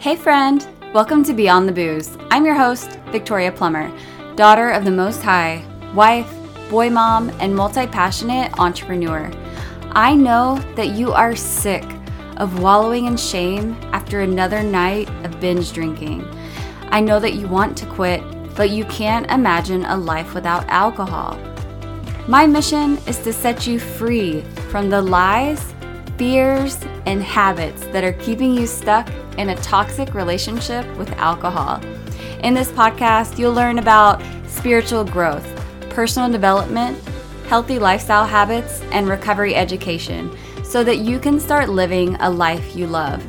Hey, friend! Welcome to Beyond the Booze. I'm your host, Victoria Plummer, daughter of the Most High, wife, boy mom, and multi passionate entrepreneur. I know that you are sick of wallowing in shame after another night of binge drinking. I know that you want to quit, but you can't imagine a life without alcohol. My mission is to set you free from the lies, fears, and habits that are keeping you stuck in a toxic relationship with alcohol. In this podcast, you'll learn about spiritual growth, personal development, healthy lifestyle habits, and recovery education so that you can start living a life you love.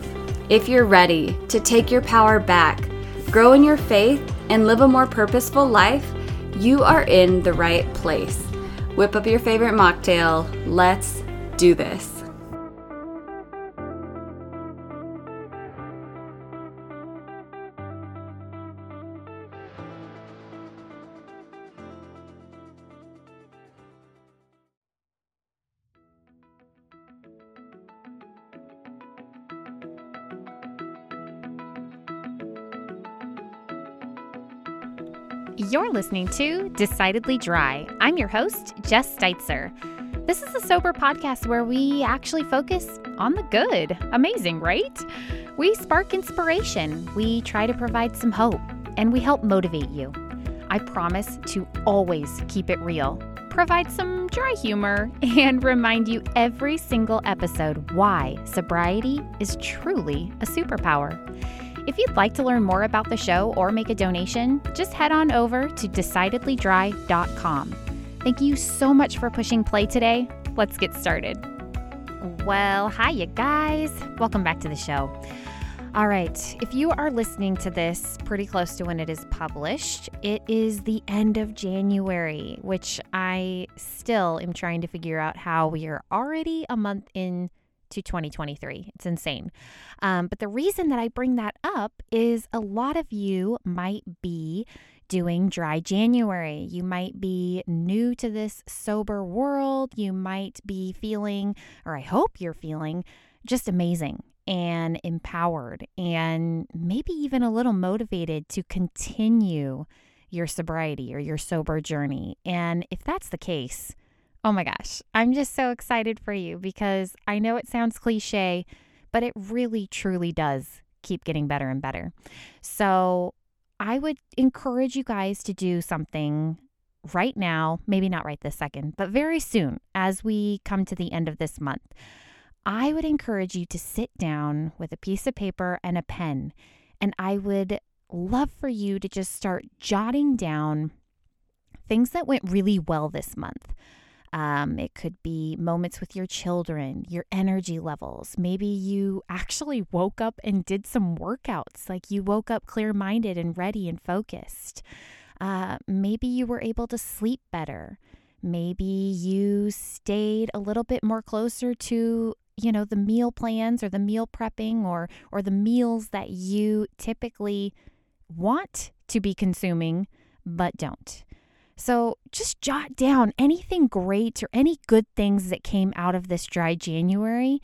If you're ready to take your power back, grow in your faith, and live a more purposeful life, you are in the right place. Whip up your favorite mocktail. Let's do this. You're listening to Decidedly Dry. I'm your host, Jess Steitzer. This is a sober podcast where we actually focus on the good. Amazing, right? We spark inspiration, we try to provide some hope, and we help motivate you. I promise to always keep it real, provide some dry humor, and remind you every single episode why sobriety is truly a superpower. If you'd like to learn more about the show or make a donation, just head on over to decidedlydry.com. Thank you so much for pushing play today. Let's get started. Well, hi, you guys. Welcome back to the show. All right, if you are listening to this pretty close to when it is published, it is the end of January, which I still am trying to figure out how we are already a month in to 2023. It's insane. Um, but the reason that I bring that up is a lot of you might be doing dry January. You might be new to this sober world. You might be feeling, or I hope you're feeling, just amazing and empowered and maybe even a little motivated to continue your sobriety or your sober journey. And if that's the case, Oh my gosh, I'm just so excited for you because I know it sounds cliche, but it really truly does keep getting better and better. So I would encourage you guys to do something right now, maybe not right this second, but very soon as we come to the end of this month. I would encourage you to sit down with a piece of paper and a pen, and I would love for you to just start jotting down things that went really well this month um, it could be moments with your children, your energy levels. Maybe you actually woke up and did some workouts, like you woke up clear minded and ready and focused. Uh, maybe you were able to sleep better. Maybe you stayed a little bit more closer to you know the meal plans or the meal prepping or or the meals that you typically want to be consuming but don't. So just jot down anything great or any good things that came out of this dry January.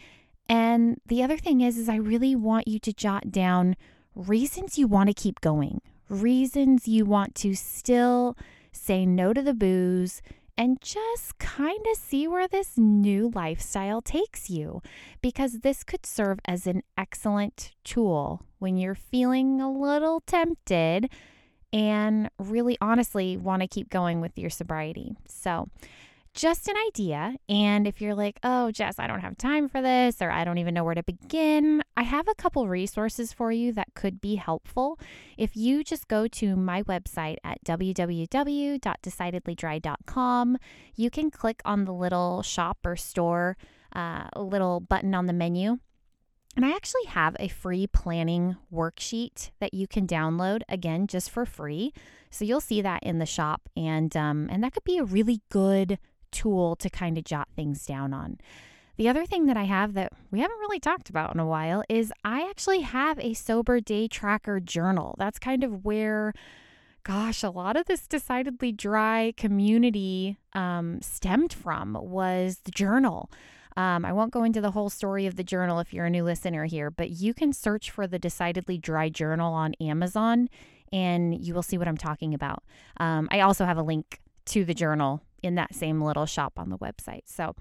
And the other thing is is I really want you to jot down reasons you want to keep going. Reasons you want to still say no to the booze and just kind of see where this new lifestyle takes you because this could serve as an excellent tool when you're feeling a little tempted and really honestly want to keep going with your sobriety. So, just an idea. And if you're like, oh, Jess, I don't have time for this, or I don't even know where to begin, I have a couple resources for you that could be helpful. If you just go to my website at www.decidedlydry.com, you can click on the little shop or store, uh, little button on the menu and I actually have a free planning worksheet that you can download again just for free. So you'll see that in the shop, and um, and that could be a really good tool to kind of jot things down on. The other thing that I have that we haven't really talked about in a while is I actually have a sober day tracker journal. That's kind of where, gosh, a lot of this decidedly dry community um, stemmed from was the journal. Um, I won't go into the whole story of the journal if you're a new listener here, but you can search for the Decidedly Dry Journal on Amazon and you will see what I'm talking about. Um, I also have a link to the journal in that same little shop on the website. So,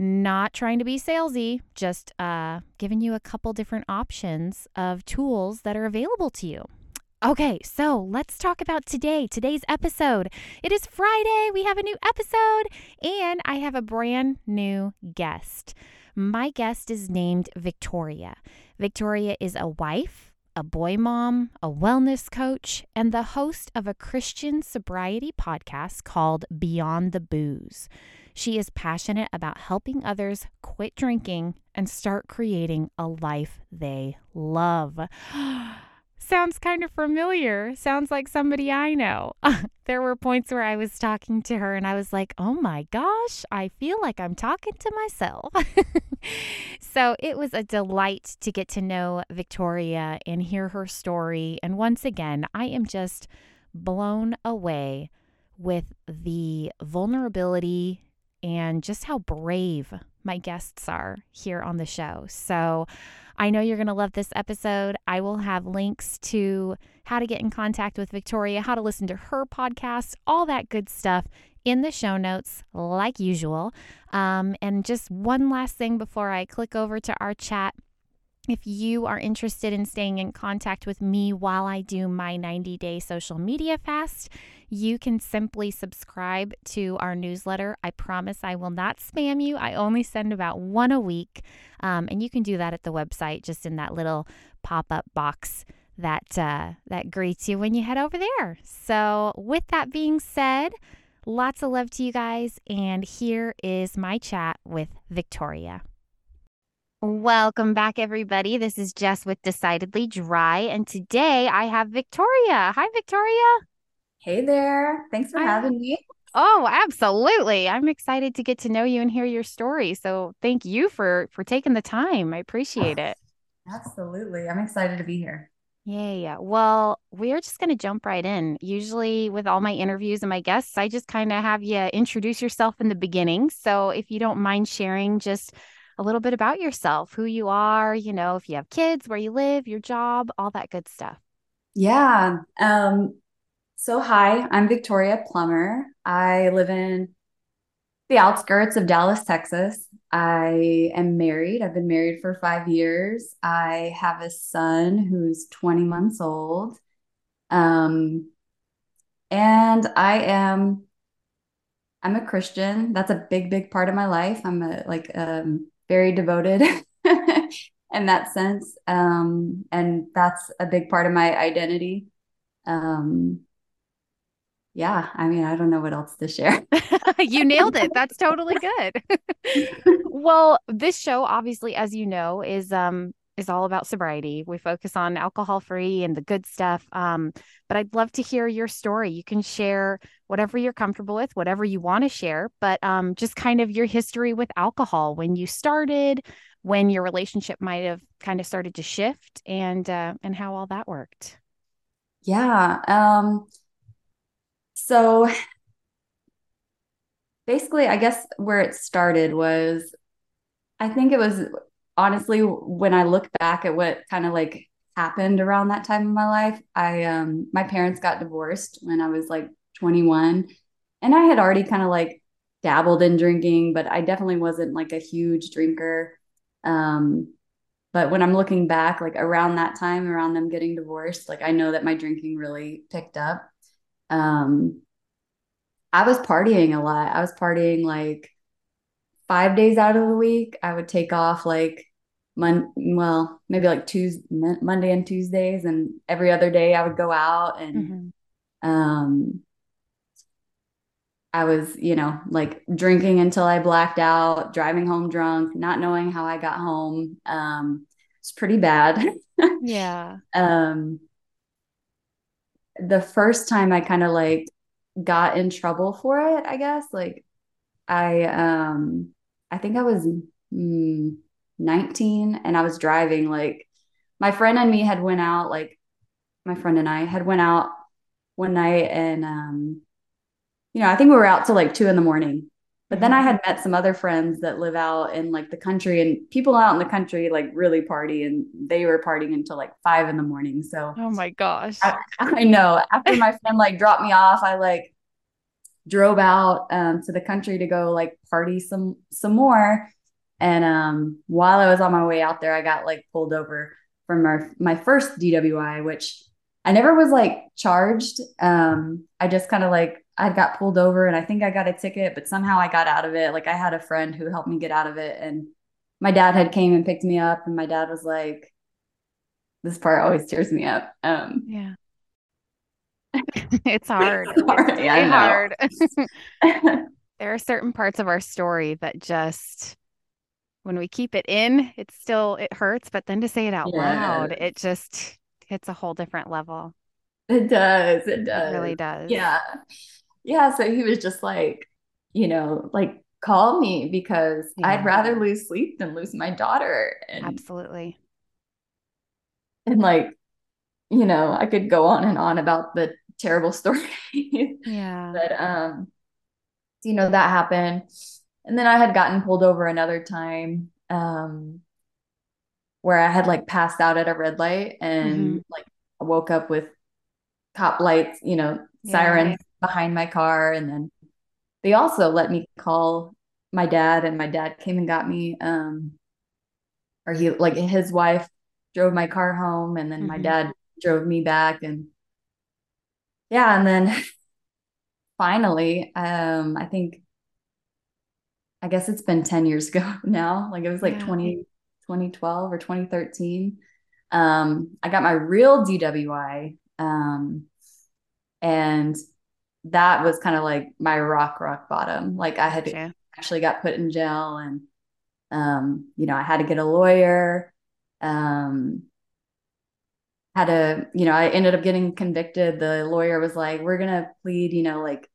not trying to be salesy, just uh, giving you a couple different options of tools that are available to you. Okay, so let's talk about today, today's episode. It is Friday. We have a new episode, and I have a brand new guest. My guest is named Victoria. Victoria is a wife, a boy mom, a wellness coach, and the host of a Christian sobriety podcast called Beyond the Booze. She is passionate about helping others quit drinking and start creating a life they love. sounds kind of familiar. Sounds like somebody I know. there were points where I was talking to her and I was like, oh my gosh, I feel like I'm talking to myself. so it was a delight to get to know Victoria and hear her story. And once again, I am just blown away with the vulnerability and just how brave my guests are here on the show. So, I know you're going to love this episode. I will have links to how to get in contact with Victoria, how to listen to her podcast, all that good stuff in the show notes, like usual. Um, and just one last thing before I click over to our chat. If you are interested in staying in contact with me while I do my 90 day social media fast, you can simply subscribe to our newsletter. I promise I will not spam you. I only send about one a week. Um, and you can do that at the website, just in that little pop up box that uh, that greets you when you head over there. So, with that being said, lots of love to you guys, and here is my chat with Victoria. Welcome back, everybody. This is Jess with Decidedly Dry, and today I have Victoria. Hi, Victoria. Hey there. Thanks for having me. Oh, absolutely. I'm excited to get to know you and hear your story. So, thank you for for taking the time. I appreciate it. Absolutely. I'm excited to be here. Yeah, yeah. Well, we're just going to jump right in. Usually, with all my interviews and my guests, I just kind of have you introduce yourself in the beginning. So, if you don't mind sharing just a little bit about yourself, who you are, you know, if you have kids, where you live, your job, all that good stuff. Yeah. Um, so hi, I'm Victoria Plummer. I live in the outskirts of Dallas, Texas. I am married. I've been married for five years. I have a son who's 20 months old. Um, and I am I'm a Christian. That's a big, big part of my life. I'm a like um very devoted in that sense. Um, and that's a big part of my identity. Um, yeah, I mean, I don't know what else to share. you nailed it. That's totally good. well, this show, obviously, as you know, is um is all about sobriety. We focus on alcohol free and the good stuff. Um, but I'd love to hear your story. You can share whatever you're comfortable with, whatever you want to share, but um, just kind of your history with alcohol, when you started, when your relationship might have kind of started to shift, and uh, and how all that worked. Yeah. Um, so basically, I guess where it started was, I think it was honestly, when I look back at what kind of like happened around that time of my life, I um my parents got divorced when I was like 21 and I had already kind of like dabbled in drinking, but I definitely wasn't like a huge drinker. Um but when I'm looking back like around that time around them getting divorced, like I know that my drinking really picked up. Um I was partying a lot. I was partying like 5 days out of the week. I would take off like Mon- well, maybe like Tuesday, Monday and Tuesdays, and every other day I would go out and mm-hmm. um, I was, you know, like drinking until I blacked out, driving home drunk, not knowing how I got home. Um, it's pretty bad. yeah. Um, the first time I kind of like got in trouble for it, I guess, like I, um, I think I was. Mm, 19 and I was driving like my friend and me had went out like my friend and I had went out one night and um you know I think we were out till like two in the morning But then I Mhm. had met some other friends that live out in like the country and people out in the country like really party and they were partying until like five in the morning. So Oh my gosh. I, I know after my friend like dropped me off, I like drove out um, to the country to go like party some some more. And um, while I was on my way out there, I got like pulled over from my my first DWI, which I never was like charged. Um, I just kind of like I got pulled over and I think I got a ticket, but somehow I got out of it. Like I had a friend who helped me get out of it, and my dad had came and picked me up, and my dad was like, "This part always tears me up." Um, yeah. it's hard. It's hard, It's yeah, really hard. there are certain parts of our story that just when we keep it in, it still it hurts, but then to say it out loud, it just hits a whole different level. It does. It It does. really does. Yeah. Yeah. So he was just like, you know, like call me because I'd rather lose sleep than lose my daughter. And Absolutely. and like, you know, I could go on and on about the terrible stories. Yeah. But um, you know, that happened. And then I had gotten pulled over another time, um, where I had like passed out at a red light and Mhm. like I woke up with cop lights, you know, Yeah. sirens behind my car. And then they also let me call my dad, and my dad came and got me. Um, or he like his wife drove my car home, and then my Mhm. dad drove me back. And yeah, and then finally, um, I think I guess it's been 10 years ago now. Like it was like Yeah. 20, 2012 or 2013. Um, I got my real DWI. Um, and that was kind of like my rock, rock bottom. Like I had actually got put in jail and, um, you know, I had to get a lawyer. Um, had a, you know, I ended up getting convicted. The lawyer was like, we're gonna plead, you know, like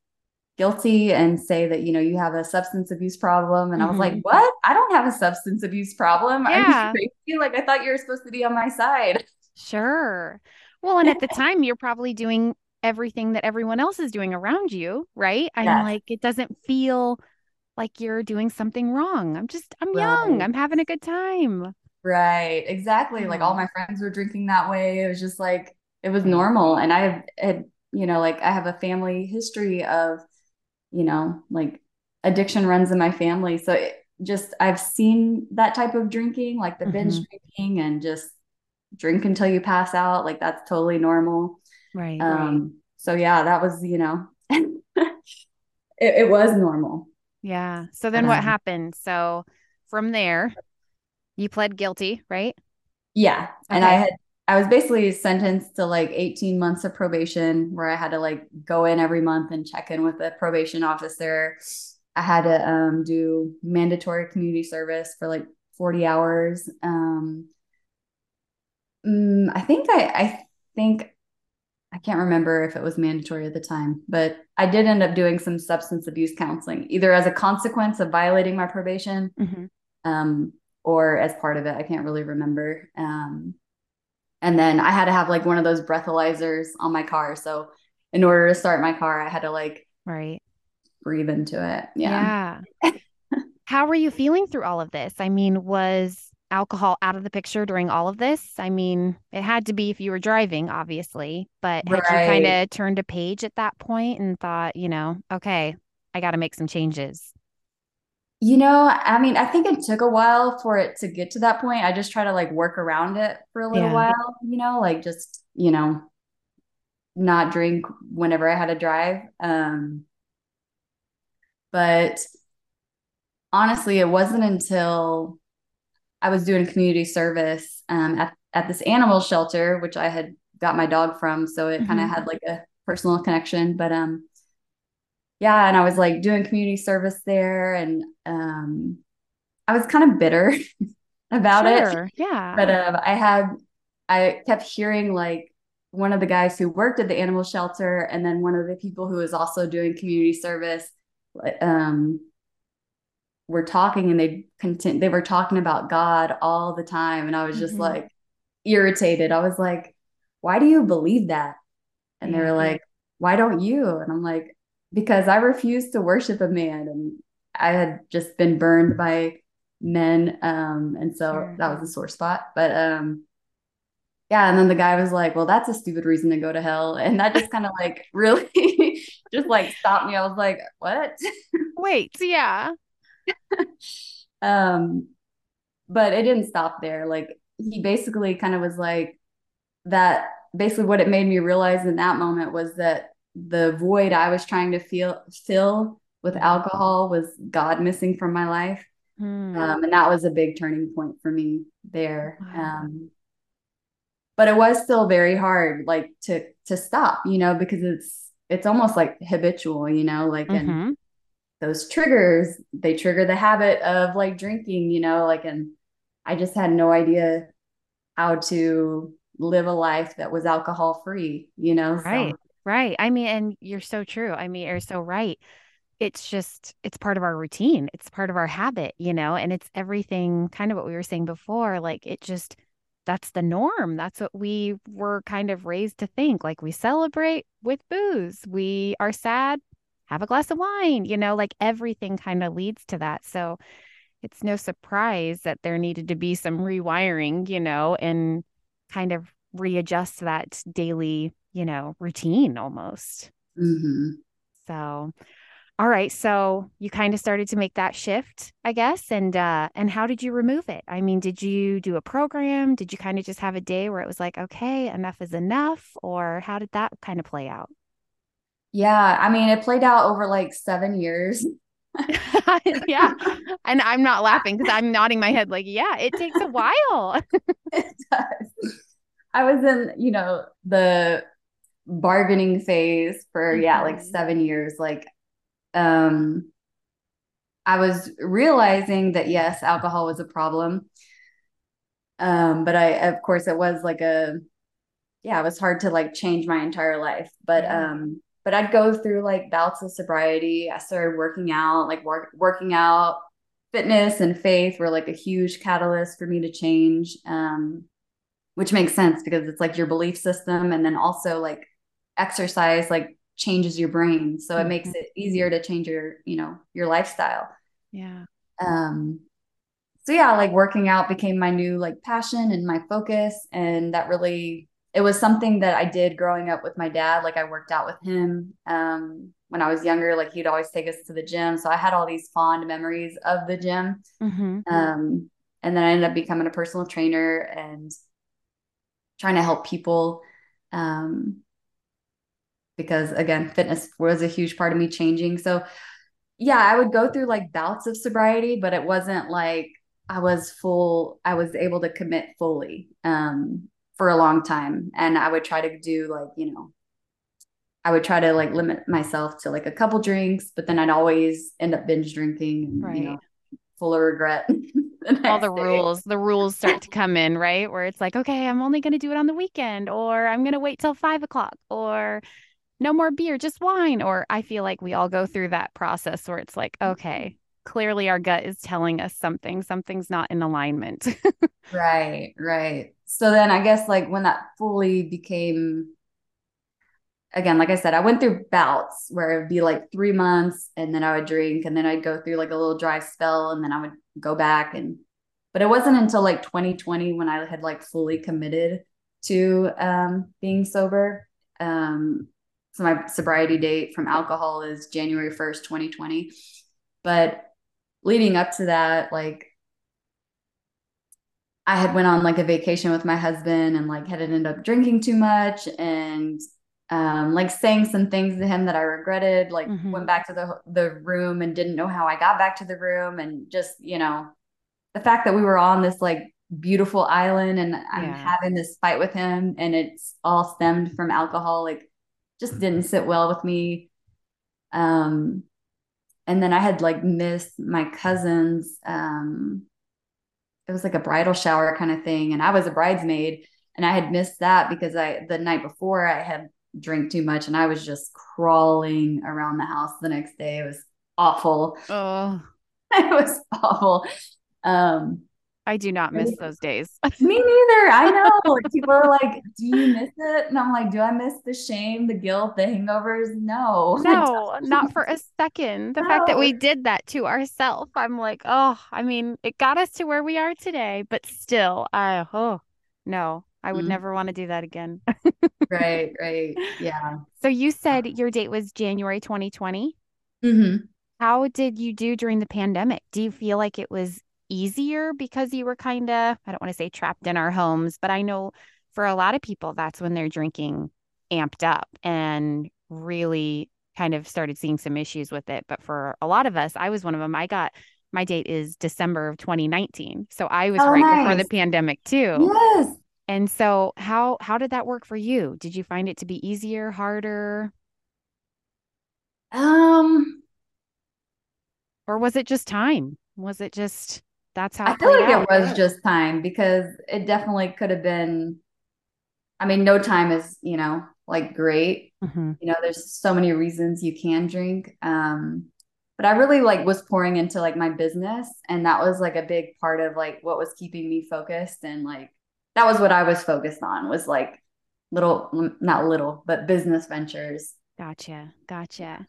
guilty and say that, you know, you have a substance abuse problem. And I was like, Mhm. what? I don't have a substance abuse problem. Are you Yeah. crazy? Like I thought you were supposed to be on my side. Sure. Well, and at the time, you're probably doing everything that everyone else is doing around you, right? I'm Yes. like, it doesn't feel like you're doing something wrong. I'm just, I'm young. I'm having a good time. Right. Exactly. Like all my friends were drinking that way. It was just like it was normal. And I had, you know, like I have a family history of, you know, like addiction runs in my family. So it just I've seen that type of drinking, like the binge Mhm. drinking and just drink until you pass out. Like that's totally normal. Right. Um, so yeah, that was, you know, it, it was normal. Yeah. So then what um happened? So from there, you pled guilty, right? yeah. And I had I was basically sentenced to like 18 months of probation where I had to like go in every month and check in with the probation officer. I had to um do mandatory community service for like 40 hours. Um mm, I think I I think I can't remember if it was mandatory at the time, but I did end up doing some substance abuse counseling, either as a consequence of violating my probation, Mhm. um, or as part of it. I can't really remember. Um, and then I had to have like one of those breathalyzers on my car. So in order to start my car, I had to like Right. breathe into it. Yeah. Yeah. How were you feeling through all of this? I mean, was alcohol out of the picture during all of this? I mean, it had to be if you were driving, obviously, but had you kind of turned a page at that point and thought, you know, okay, I got to make some changes? You know, I mean, I think it took a while for it to get to that point. I just try to like work around it for a little Yeah. while, you know, like just, you know, not drink whenever I had to drive. Um, but honestly, it wasn't until I was doing community service um, at, at this animal shelter, which I had got my dog from. So it kind of had like a personal connection. But um, yeah, and I was like doing community service there, and um, I was kind of bitter about it. Yeah. But um, I had, I kept hearing like one of the guys who worked at the animal shelter, and then one of the people who was also doing community service. Um, were talking, and they content, they were talking about God all the time, and I was just Mhm. like irritated. I was like, "Why do you believe that?" And they were like, "Why don't you?" And I'm like, "Because I refused to worship a man, and I had just been burned by men. Um, and so Sure. that was a sore spot. But um, yeah, and then the guy was like, Well, that's a stupid reason to go to hell. And that just kind of like really just like stopped me. I was like, What? Wait, yeah. Um, but it didn't stop there. Like he basically kind of was like that basically what it made me realize in that moment was that the void I was trying to feel fill with alcohol was God missing from my life. Hmm. Um, and that was a big turning point for me there. Wow. Um, but it was still very hard, like to to stop, you know, because it's it's almost like habitual, you know, like and Mhm. those triggers, they trigger the habit of like drinking, you know, like and I just had no idea how to live a life that was alcohol free, you know. Right. So Right. I mean, and you're so true. I mean, you're so right. It's just, it's part of our routine. It's part of our habit, you know, and it's everything kind of what we were saying before. Like it just, that's the norm. That's what we were kind of raised to think. Like we celebrate with booze. We are sad, have a glass of wine, you know, like everything kind of leads to that. So it's no surprise that there needed to be some rewiring, you know, and kind of readjust that daily, you know, routine almost. mhm. So, all right, so you kind of started to make that shift, I guess, and uh and how did you remove it? I mean, did you do a program? Did you kind of just have a day where it was like, okay, enough is enough, or how did that kind of play out? yeah, I mean, it played out over like seven years. Yeah. And I'm not laughing because I'm nodding my head like, yeah, it takes a while. It does. I was in, you know, the bargaining phase for yeah, like Mhm. seven years. Like, um, I was realizing that yes, alcohol was a problem. Um, but I, of course, it was like a, yeah, it was hard to like change my entire life. But Yeah. um, but I'd go through like bouts of sobriety. I started working out, like work working out, fitness and faith were like a huge catalyst for me to change. Um, which makes sense because it's like your belief system and then also like exercise like changes your brain. So it makes Mhm. it easier to change your you know your lifestyle. Yeah. um so yeah like working out became my new like passion and my focus. And that really it was something that I did growing up with my dad. Like I worked out with him um when I was younger. Like he'd always take us to the gym. So I had all these fond memories of the gym. Hmm um and then I ended up becoming a personal trainer and trying to help people. Um, because again fitness was a huge part of me changing so yeah i would go through like bouts of sobriety but it wasn't like i was full i was able to commit fully um, for a long time and i would try to do like you know i would try to like limit myself to like a couple drinks but then i'd always end up binge drinking and you Right. know full of regret the All the day. rules, the rules start to come in, right? Where it's like, okay, I'm only going to do it on the weekend, or I'm going to wait till five o'clock, or no more beer, just wine. Or I feel like we all go through that process where it's like, okay, clearly our gut is telling us something, something's not in alignment. Right, right. So then I guess like when that fully became again, like I said, I went through bouts where it would be like three months and then I would drink and then I'd go through like a little dry spell and then I would go back and but it wasn't until like 2020 when I had like fully committed to um being sober. Um so my sobriety date from alcohol is January 1st, 2020. But leading up to that, like I had went on like a vacation with my husband and like had ended up drinking too much and um like saying some things to him that I regretted like Mhm. went back to the the room and didn't know how I got back to the room and just you know the fact that we were on this like beautiful island and I'm Yeah. having this fight with him and it's all stemmed from alcohol like just didn't sit well with me. Um and then I had like missed my cousin's um it was like a bridal shower kind of thing and I was a bridesmaid and I had missed that because I the night before I had drank too much and I was just crawling around the house the next day. It was awful. Oh, it was awful. Um I do not miss those days. Me neither. I know. People are like, "Do you miss it?" And I'm like, "Do I miss the shame, the guilt, the hangovers?" No. No, not for a second. The no. fact that we did that to ourselves, I'm like, "Oh, I mean, it got us to where we are today, but still, I oh, no. I would mm-hmm. never want to do that again." right, right. Yeah. So you said your date was January 2020? Mhm. How did you do during the pandemic? Do you feel like it was easier because you were kind of, I don't want to say trapped in our homes, but I know for a lot of people, that's when they're drinking amped up and really kind of started seeing some issues with it. But for a lot of us, I was one of them. I got my date is December of 2019. So I was oh, right nice. before the pandemic too. Yes. And so how how did that work for you? Did you find it to be easier, harder? Um or was it just time? Was it just that's how I feel like out. it was just time because it definitely could have been. I mean, no time is you know like great. Mm-hmm. You know, there's so many reasons you can drink. Um, but I really like was pouring into like my business, and that was like a big part of like what was keeping me focused, and like that was what I was focused on was like little, not little, but business ventures. Gotcha, gotcha.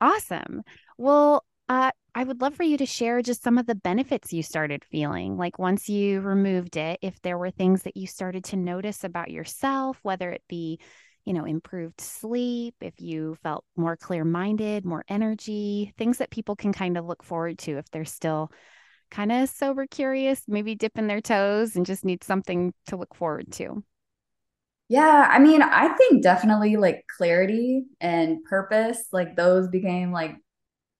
Awesome. Well, uh, I would love for you to share just some of the benefits you started feeling. Like once you removed it, if there were things that you started to notice about yourself, whether it be, you know, improved sleep, if you felt more clear minded, more energy, things that people can kind of look forward to if they're still kind of sober curious, maybe dipping their toes and just need something to look forward to. Yeah, I mean, I think definitely like clarity and purpose, like those became like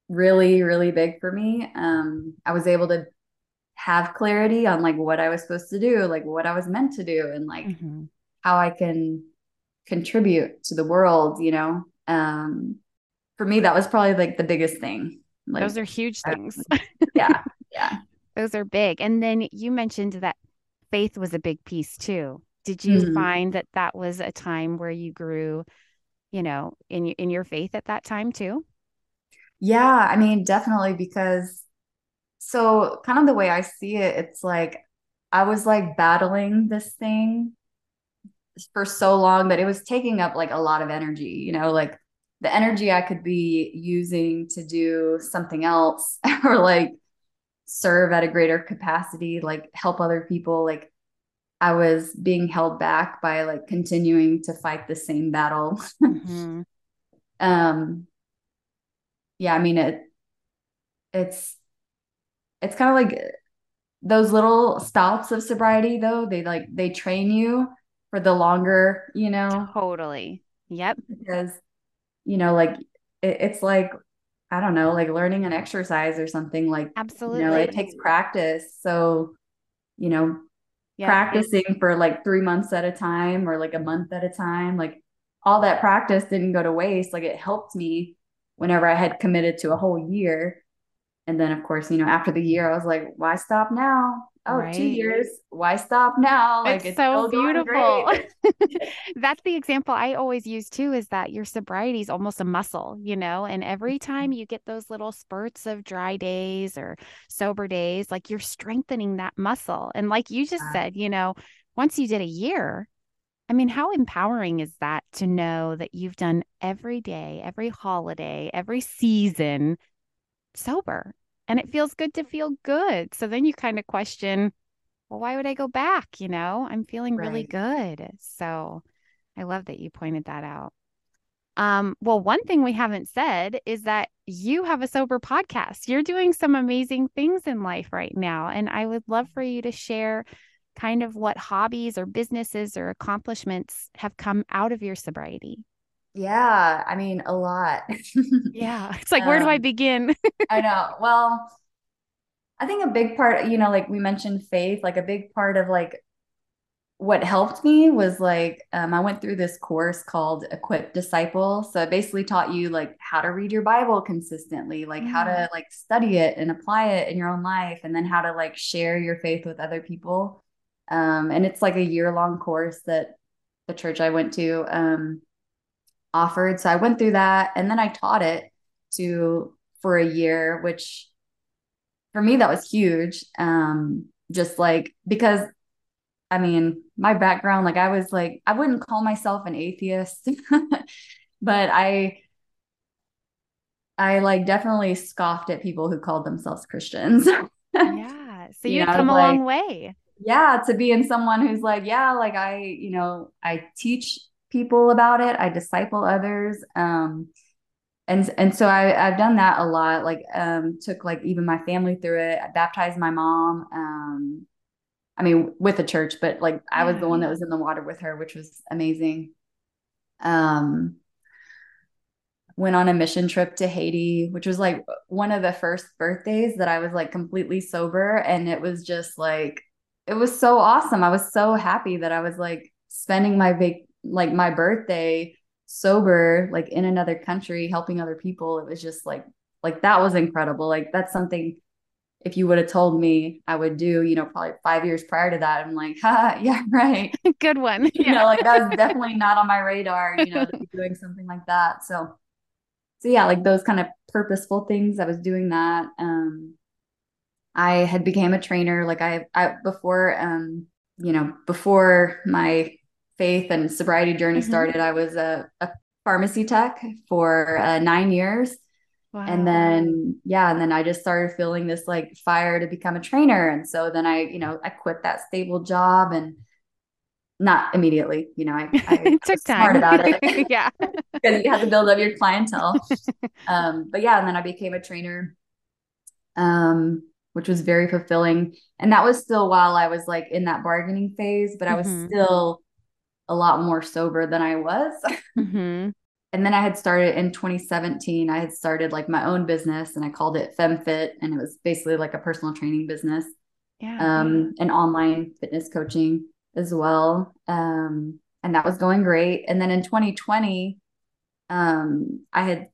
really really big for me. Um i was able to have clarity on like what i was supposed to do like what i was meant to do and like mm-hmm. how i can contribute to the world you know? Um for me that was probably like the biggest thing like, those are huge things. Yeah yeah. Those are big. And then you mentioned that faith was a big piece too. Did you mm-hmm. find that that was a time where you grew you know in in your faith at that time too yeah, I mean, definitely because so kind of the way I see it, it's like I was like battling this thing for so long that it was taking up like a lot of energy, you know, like the energy I could be using to do something else or like serve at a greater capacity, like help other people, like I was being held back by like continuing to fight the same battle. Mm-hmm. um yeah, I mean it it's it's kind of like those little stops of sobriety though. They like they train you for the longer, you know. Totally. Yep. Because you know, like it, it's like I don't know, like learning an exercise or something like absolutely. You know, it takes practice. So, you know, practicing for like three months at a time or like a month at a time, like all that practice didn't go to waste. Like it helped me whenever I had committed to a whole year. And then, of course, you know, after the year, I was like, why stop now? Oh, right. two years. Why stop now? Like, it's, it's so beautiful. That's the example I always use too is that your sobriety is almost a muscle, you know, and every mm-hmm. time you get those little spurts of dry days or sober days, like you're strengthening that muscle. And like you just said, you know, once you did a year, I mean, how empowering is that to know that you've done every day, every holiday, every season sober? And it feels good to feel good. So then you kind of question, well, why would I go back? You know, I'm feeling right. really good. So I love that you pointed that out. Um, well, one thing we haven't said is that you have a sober podcast. You're doing some amazing things in life right now. And I would love for you to share kind of what hobbies or businesses or accomplishments have come out of your sobriety? Yeah, I mean, a lot. yeah. It's like, where do I um, begin? I know. Well, I think a big part, you know, like we mentioned faith, like a big part of like what helped me was like um, I went through this course called Equip Disciple. So it basically taught you like how to read your Bible consistently, like mm. how to like study it and apply it in your own life, and then how to like share your faith with other people. Um, and it's like a year long course that the church I went to um, offered. So I went through that and then I taught it to for a year, which for me that was huge. Um, just like because I mean, my background, like I was like, I wouldn't call myself an atheist, but I I like definitely scoffed at people who called themselves Christians. yeah. So you, you know, come a like, long way. Yeah, to be in someone who's like, yeah, like I, you know, I teach people about it, I disciple others. Um, and and so I, I've done that a lot. Like, um, took like even my family through it. I baptized my mom. Um, I mean, with the church, but like I was the one that was in the water with her, which was amazing. Um, went on a mission trip to Haiti, which was like one of the first birthdays that I was like completely sober. And it was just like, it was so awesome. I was so happy that I was like spending my big, like my birthday sober, like in another country, helping other people. It was just like, like that was incredible. Like that's something if you would have told me I would do, you know, probably five years prior to that, I'm like, ha, yeah, right. Good one. you know, like that was definitely not on my radar, you know, to be doing something like that. So, so yeah, like those kind of purposeful things. I was doing that. Um, I had became a trainer. Like I, I before, um, you know, before my faith and sobriety journey mm-hmm. started, I was a, a pharmacy tech for uh, nine years. Wow. And then, yeah, and then I just started feeling this like fire to become a trainer. And so then I, you know, I quit that stable job and not immediately, you know, I, I it took time about it. yeah. because you have to build up your clientele. um, but yeah, and then I became a trainer, um, which was very fulfilling. And that was still while I was like in that bargaining phase, but I was mm-hmm. still a lot more sober than I was. Mm-hmm and then I had started in 2017. I had started like my own business and I called it FemFit. And it was basically like a personal training business. Yeah. Um, and online fitness coaching as well. Um, and that was going great. And then in 2020, um, I had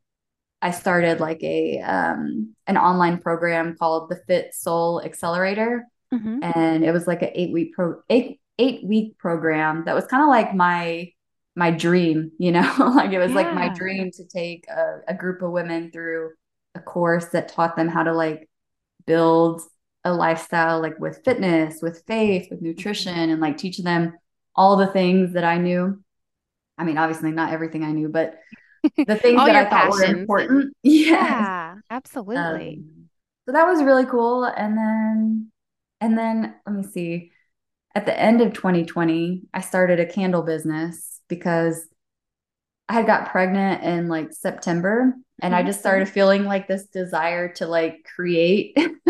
I started like a um an online program called the Fit Soul Accelerator. Mm-hmm. And it was like an eight week pro eight eight week program that was kind of like my my dream, you know, like it was yeah. like my dream to take a, a group of women through a course that taught them how to like build a lifestyle like with fitness, with faith, with nutrition, and like teach them all the things that I knew. I mean, obviously not everything I knew, but the things that I thought passions. were important. yes. Yeah, absolutely. Um, so that was really cool. And then, and then let me see. At the end of 2020, I started a candle business because I had got pregnant in like September and mm-hmm. I just started feeling like this desire to like create.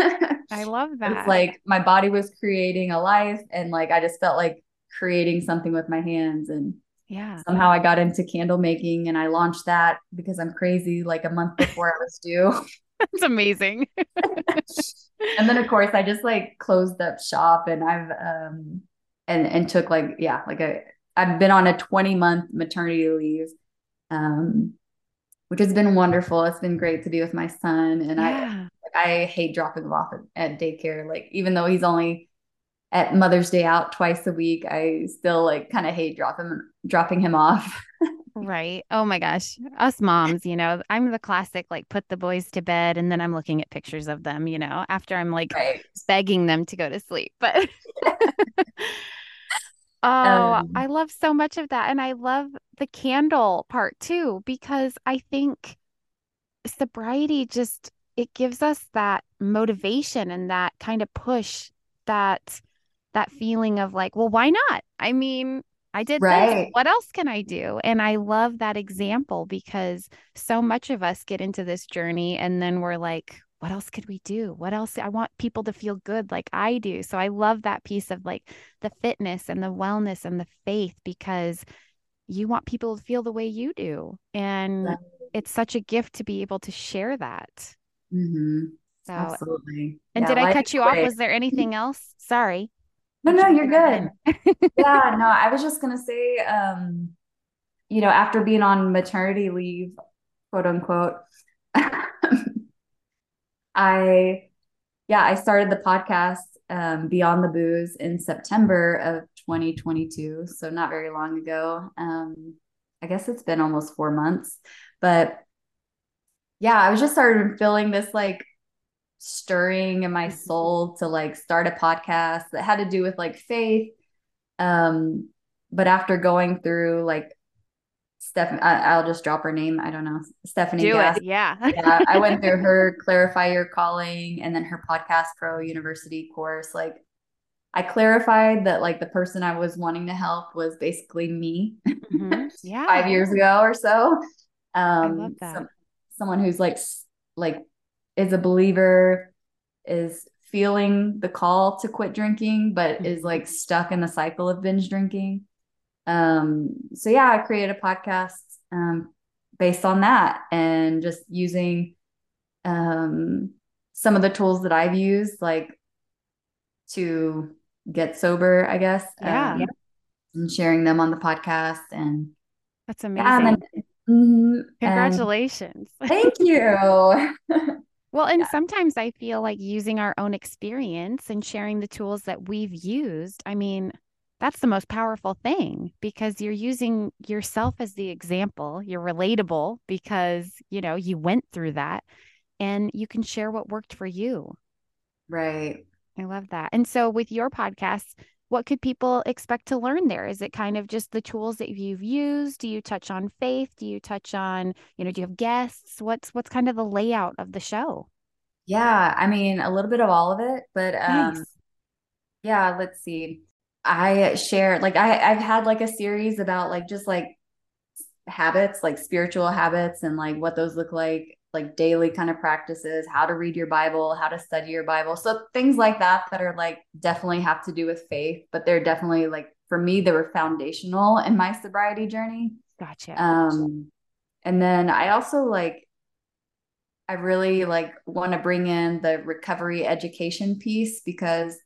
I love that. It's like my body was creating a life and like I just felt like creating something with my hands and yeah. Somehow I got into candle making and I launched that because I'm crazy like a month before I was due. That's amazing. and then of course I just like closed up shop and I've um and and took like yeah, like a I've been on a 20 month maternity leave, um, which has been wonderful. It's been great to be with my son, and yeah. I I hate dropping him off at, at daycare. Like even though he's only at Mother's Day out twice a week, I still like kind of hate dropping dropping him off. right. Oh my gosh. Us moms, you know, I'm the classic like put the boys to bed and then I'm looking at pictures of them, you know, after I'm like right. begging them to go to sleep. But Oh, um, I love so much of that. And I love the candle part too, because I think sobriety just it gives us that motivation and that kind of push that that feeling of like, well, why not? I mean, I did right. this. What else can I do? And I love that example because so much of us get into this journey and then we're like, what else could we do? What else? I want people to feel good like I do. So I love that piece of like the fitness and the wellness and the faith because you want people to feel the way you do. And right. it's such a gift to be able to share that. Mm-hmm. So, Absolutely. And yeah, did I cut you off? Was there anything else? Sorry. No, no, you're good. yeah, no, I was just going to say, um, you know, after being on maternity leave, quote unquote, I, yeah, I started the podcast um, Beyond the Booze in September of 2022. So not very long ago. Um, I guess it's been almost four months, but yeah, I was just started feeling this like stirring in my Mm-hmm. soul to like start a podcast that had to do with like faith. Um, but after going through like Steph, I, will just drop her name. I don't know, Stephanie. Do Gass. it, yeah. yeah, I went through her Clarify Your Calling and then her Podcast Pro University course. Like, I clarified that like the person I was wanting to help was basically me. Mm-hmm. Yeah, five years ago or so. Um, I love that. Some, someone who's like like is a believer, is feeling the call to quit drinking, but mm-hmm. is like stuck in the cycle of binge drinking. Um, so yeah, I created a podcast um, based on that and just using um, some of the tools that I've used, like to get sober, I guess. Yeah. Um, and sharing them on the podcast and that's amazing. yeah, and then, mm, Congratulations. and thank you. well, and yeah. sometimes I feel like using our own experience and sharing the tools that we've used. I mean, that's the most powerful thing because you're using yourself as the example. You're relatable because, you know, you went through that and you can share what worked for you. Right. I love that. And so with your podcast, what could people expect to learn there? Is it kind of just the tools that you've used? Do you touch on faith? Do you touch on, you know, do you have guests? What's what's kind of the layout of the show? Yeah, I mean, a little bit of all of it, but um Nice. yeah, let's see. I share like I I've had like a series about like just like habits, like spiritual habits and like what those look like, like daily kind of practices, how to read your Bible, how to study your Bible. So things like that that are like definitely have to do with faith, but they're definitely like for me they were foundational in my sobriety journey. Gotcha. Um and then I also like I really like want to bring in the recovery education piece because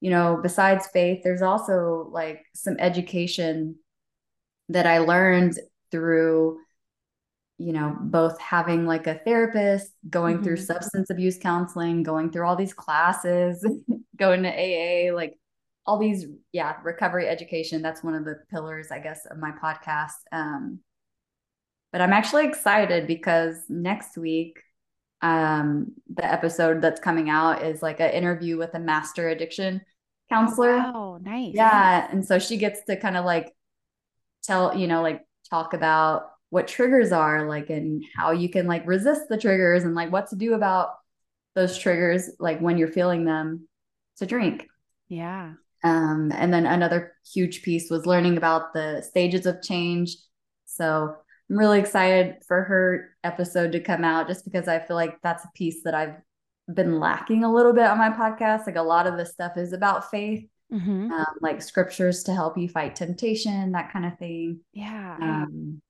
you know, besides faith, there's also like some education that I learned through, you know, both having like a therapist, going mm-hmm. through substance abuse counseling, going through all these classes, going to AA, like all these, yeah, recovery education. That's one of the pillars, I guess, of my podcast. Um, but I'm actually excited because next week um the episode that's coming out is like an interview with a master addiction counselor oh, wow nice yeah and so she gets to kind of like tell you know like talk about what triggers are like and how you can like resist the triggers and like what to do about those triggers like when you're feeling them to drink yeah um and then another huge piece was learning about the stages of change so I'm really excited for her episode to come out just because I feel like that's a piece that I've been lacking a little bit on my podcast. Like a lot of the stuff is about faith, mm-hmm. um, like scriptures to help you fight temptation, that kind of thing. Yeah. Um,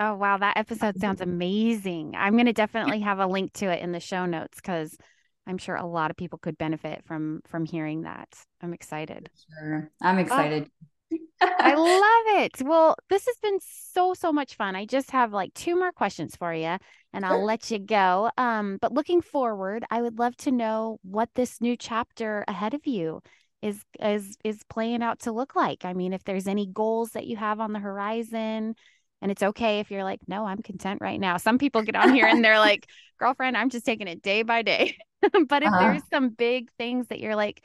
oh, wow. That episode sounds amazing. I'm going to definitely have a link to it in the show notes because I'm sure a lot of people could benefit from from hearing that. I'm excited. Sure. I'm excited. Oh. I love it. Well, this has been so so much fun. I just have like two more questions for you and I'll let you go. Um but looking forward, I would love to know what this new chapter ahead of you is is is playing out to look like. I mean, if there's any goals that you have on the horizon, and it's okay if you're like, "No, I'm content right now." Some people get on here and they're like, "Girlfriend, I'm just taking it day by day." but if uh-huh. there's some big things that you're like,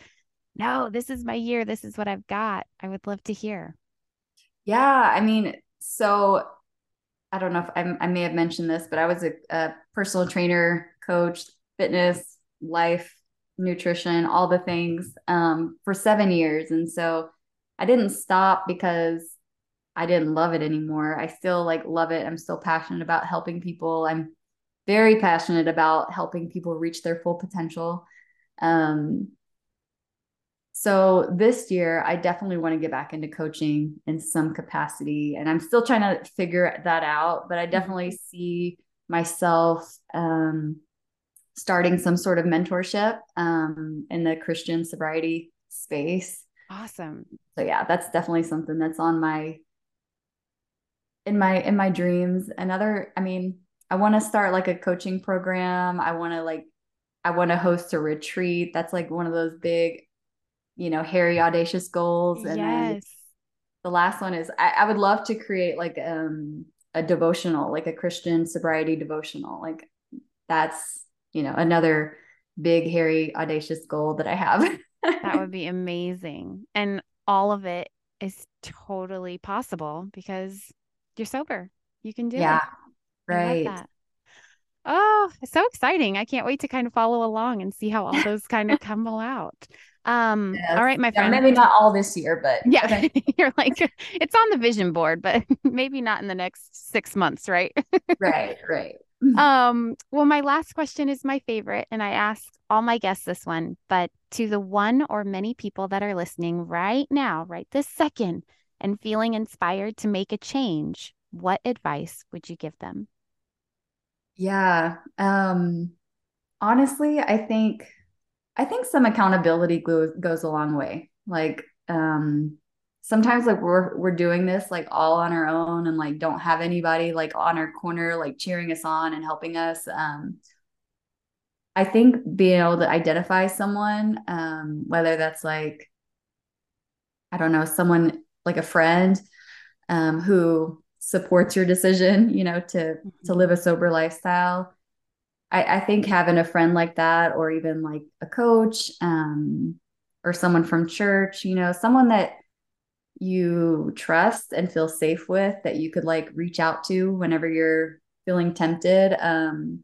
no, this is my year. This is what I've got. I would love to hear. Yeah. I mean, so I don't know if I, I may have mentioned this, but I was a, a, personal trainer, coach, fitness, life, nutrition, all the things um, for seven years. And so I didn't stop because I didn't love it anymore. I still like love it. I'm still passionate about helping people. I'm very passionate about helping people reach their full potential. Um, so this year, I definitely want to get back into coaching in some capacity. And I'm still trying to figure that out, but I definitely mm-hmm. see myself um, starting some sort of mentorship um, in the Christian sobriety space. Awesome. So yeah, that's definitely something that's on my in my in my dreams. Another, I mean, I want to start like a coaching program. I want to like I want to host a retreat. That's like one of those big you know, hairy, audacious goals. And yes. the last one is I, I would love to create like um a devotional, like a Christian sobriety devotional. Like that's, you know, another big, hairy, audacious goal that I have. that would be amazing. And all of it is totally possible because you're sober. You can do yeah, it. Yeah. Right. Oh, it's so exciting. I can't wait to kind of follow along and see how all those kind of come out. Um, yes. all right, my friend. Yeah, maybe not all this year, but yeah, okay. you're like it's on the vision board, but maybe not in the next six months, right? right, right. Um, well, my last question is my favorite, and I ask all my guests this one, but to the one or many people that are listening right now, right this second, and feeling inspired to make a change, what advice would you give them? Yeah. Um honestly, I think I think some accountability goes goes a long way. Like um sometimes like we're we're doing this like all on our own and like don't have anybody like on our corner like cheering us on and helping us. Um I think being able to identify someone, um, whether that's like, I don't know, someone like a friend um, who supports your decision, you know, to mm-hmm. to live a sober lifestyle. I, I think having a friend like that, or even like a coach, um, or someone from church, you know, someone that you trust and feel safe with, that you could like reach out to whenever you're feeling tempted, um,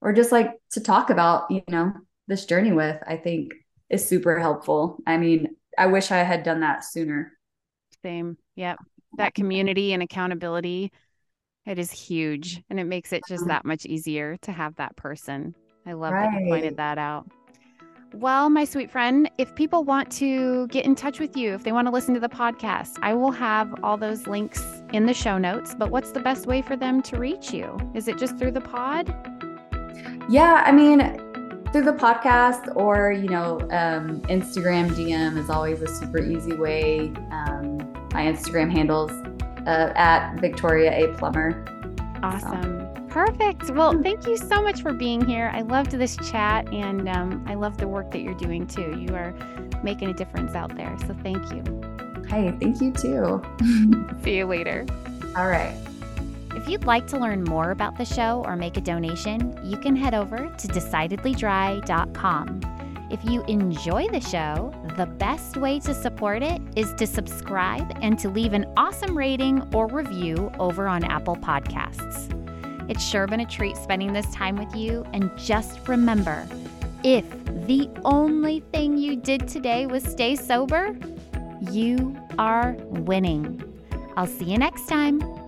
or just like to talk about, you know, this journey with, I think is super helpful. I mean, I wish I had done that sooner. Same. Yep that community and accountability it is huge and it makes it just that much easier to have that person i love right. that you pointed that out well, my sweet friend, if people want to get in touch with you, if they want to listen to the podcast, I will have all those links in the show notes. But what's the best way for them to reach you? Is it just through the pod? Yeah, I mean, through the podcast or, you know, um, Instagram DM is always a super easy way. Um, my Instagram handles uh, at Victoria A Plummer. Awesome. So. Perfect. Well, thank you so much for being here. I loved this chat and um, I love the work that you're doing too. You are making a difference out there. So thank you. Hey, thank you too. See you later. All right. If you'd like to learn more about the show or make a donation, you can head over to decidedlydry.com. If you enjoy the show, the best way to support it is to subscribe and to leave an awesome rating or review over on Apple Podcasts. It's sure been a treat spending this time with you, and just remember if the only thing you did today was stay sober, you are winning. I'll see you next time.